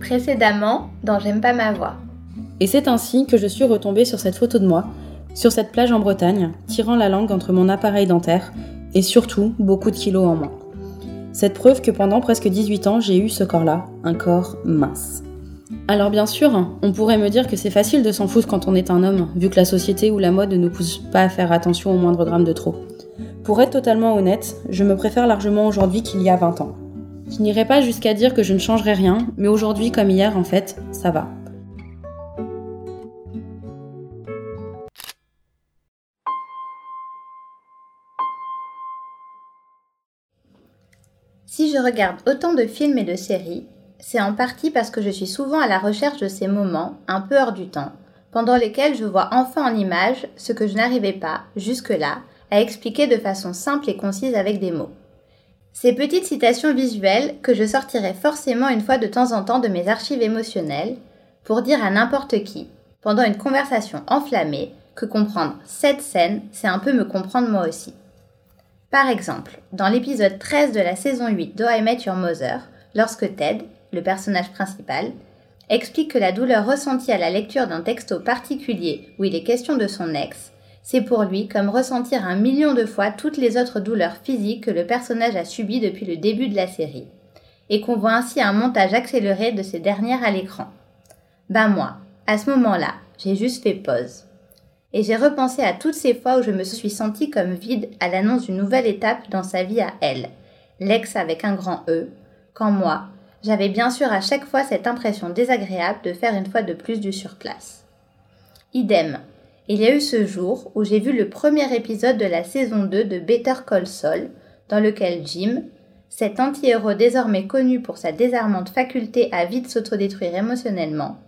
Précédemment, dans J'aime pas ma voix. Et c'est ainsi que je suis retombée sur cette photo de moi, sur cette plage en Bretagne, tirant la langue entre mon appareil dentaire et surtout beaucoup de kilos en moins. Cette preuve que pendant presque 18 ans, j'ai eu ce corps-là, un corps mince. Alors bien sûr, on pourrait me dire que c'est facile de s'en foutre quand on est un homme, vu que la société ou la mode ne nous pousse pas à faire attention au moindre drame de trop. Pour être totalement honnête, je me préfère largement aujourd'hui qu'il y a 20 ans. Je n'irai pas jusqu'à dire que je ne changerai rien, mais aujourd'hui comme hier en fait, ça va. Si je regarde autant de films et de séries, c'est en partie parce que je suis souvent à la recherche de ces moments, un peu hors du temps, pendant lesquels je vois enfin en image ce que je n'arrivais pas, jusque-là, à expliquer de façon simple et concise avec des mots. Ces petites citations visuelles que je sortirai forcément une fois de temps en temps de mes archives émotionnelles pour dire à n'importe qui, pendant une conversation enflammée, que comprendre cette scène, c'est un peu me comprendre moi aussi. Par exemple, dans l'épisode 13 de la saison 8 d'O I Met Your Mother, lorsque Ted, le personnage principal, explique que la douleur ressentie à la lecture d'un texto particulier où il est question de son ex c'est pour lui comme ressentir un million de fois toutes les autres douleurs physiques que le personnage a subies depuis le début de la série, et qu'on voit ainsi un montage accéléré de ces dernières à l'écran. Ben moi, à ce moment-là, j'ai juste fait pause. Et j'ai repensé à toutes ces fois où je me suis sentie comme vide à l'annonce d'une nouvelle étape dans sa vie à elle, l'ex avec un grand E, quand moi, j'avais bien sûr à chaque fois cette impression désagréable de faire une fois de plus du surplace. Idem, il y a eu ce jour où j'ai vu le premier épisode de la saison 2 de Better Call Saul, dans lequel Jim, cet anti-héros désormais connu pour sa désarmante faculté à vite s'autodétruire émotionnellement,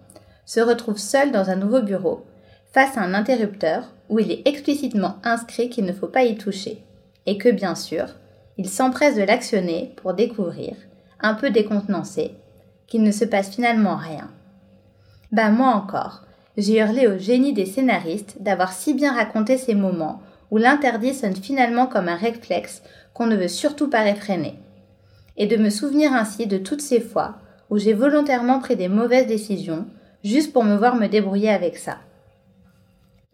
se retrouve seul dans un nouveau bureau, face à un interrupteur où il est explicitement inscrit qu'il ne faut pas y toucher, et que bien sûr, il s'empresse de l'actionner pour découvrir, un peu décontenancé, qu'il ne se passe finalement rien. Bah moi encore, j'ai hurlé au génie des scénaristes d'avoir si bien raconté ces moments où l'interdit sonne finalement comme un réflexe qu'on ne veut surtout pas réfréner. Et de me souvenir ainsi de toutes ces fois où j'ai volontairement pris des mauvaises décisions juste pour me voir me débrouiller avec ça.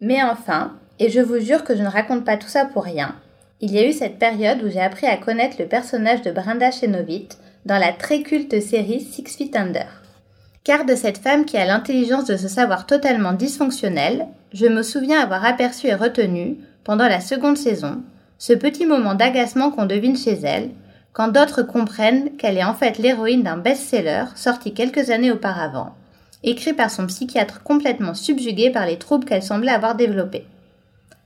Mais enfin, et je vous jure que je ne raconte pas tout ça pour rien, il y a eu cette période où j'ai appris à connaître le personnage de Brenda Chénovite dans la très culte série Six Feet Under. Car de cette femme qui a l'intelligence de se savoir totalement dysfonctionnelle, je me souviens avoir aperçu et retenu, pendant la seconde saison, ce petit moment d'agacement qu'on devine chez elle, quand d'autres comprennent qu'elle est en fait l'héroïne d'un best-seller sorti quelques années auparavant, écrit par son psychiatre complètement subjugué par les troubles qu'elle semblait avoir développés.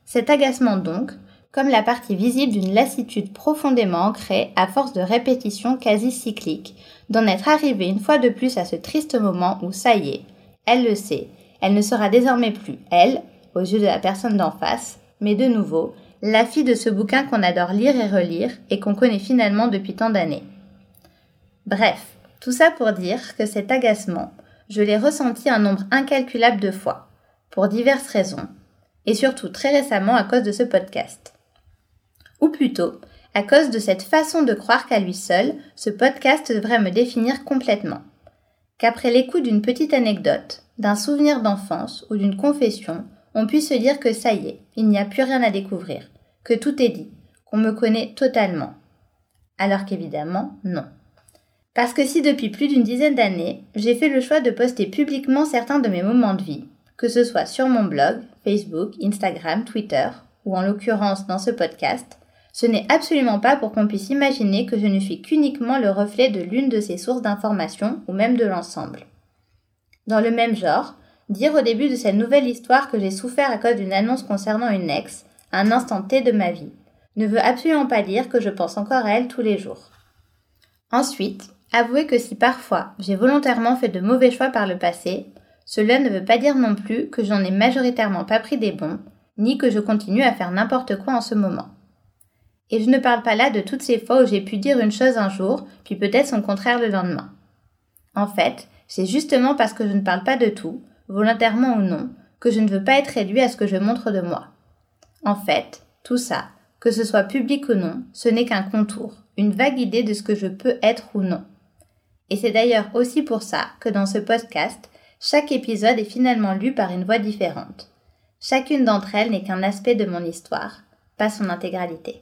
Cet agacement donc, comme la partie visible d'une lassitude profondément ancrée à force de répétitions quasi cycliques, d'en être arrivée une fois de plus à ce triste moment où ça y est, elle le sait, elle ne sera désormais plus elle, aux yeux de la personne d'en face, mais de nouveau, la fille de ce bouquin qu'on adore lire et relire et qu'on connaît finalement depuis tant d'années. Bref, tout ça pour dire que cet agacement, je l'ai ressenti un nombre incalculable de fois, pour diverses raisons, et surtout très récemment à cause de ce podcast. Ou plutôt, à cause de cette façon de croire qu'à lui seul, ce podcast devrait me définir complètement. Qu'après l'écoute d'une petite anecdote, d'un souvenir d'enfance ou d'une confession, on puisse se dire que ça y est, il n'y a plus rien à découvrir, que tout est dit, qu'on me connaît totalement. Alors qu'évidemment, non. Parce que si depuis plus d'une dizaine d'années, j'ai fait le choix de poster publiquement certains de mes moments de vie, que ce soit sur mon blog, Facebook, Instagram, Twitter, ou en l'occurrence dans ce podcast, ce n'est absolument pas pour qu'on puisse imaginer que je ne suis qu'uniquement le reflet de l'une de ces sources d'information ou même de l'ensemble. Dans le même genre, dire au début de cette nouvelle histoire que j'ai souffert à cause d'une annonce concernant une ex, à un instant T de ma vie, ne veut absolument pas dire que je pense encore à elle tous les jours. Ensuite, avouer que si parfois j'ai volontairement fait de mauvais choix par le passé, cela ne veut pas dire non plus que j'en ai majoritairement pas pris des bons, ni que je continue à faire n'importe quoi en ce moment. Et je ne parle pas là de toutes ces fois où j'ai pu dire une chose un jour, puis peut-être son contraire le lendemain. En fait, c'est justement parce que je ne parle pas de tout, volontairement ou non, que je ne veux pas être réduit à ce que je montre de moi. En fait, tout ça, que ce soit public ou non, ce n'est qu'un contour, une vague idée de ce que je peux être ou non. Et c'est d'ailleurs aussi pour ça que dans ce podcast, chaque épisode est finalement lu par une voix différente. Chacune d'entre elles n'est qu'un aspect de mon histoire, pas son intégralité.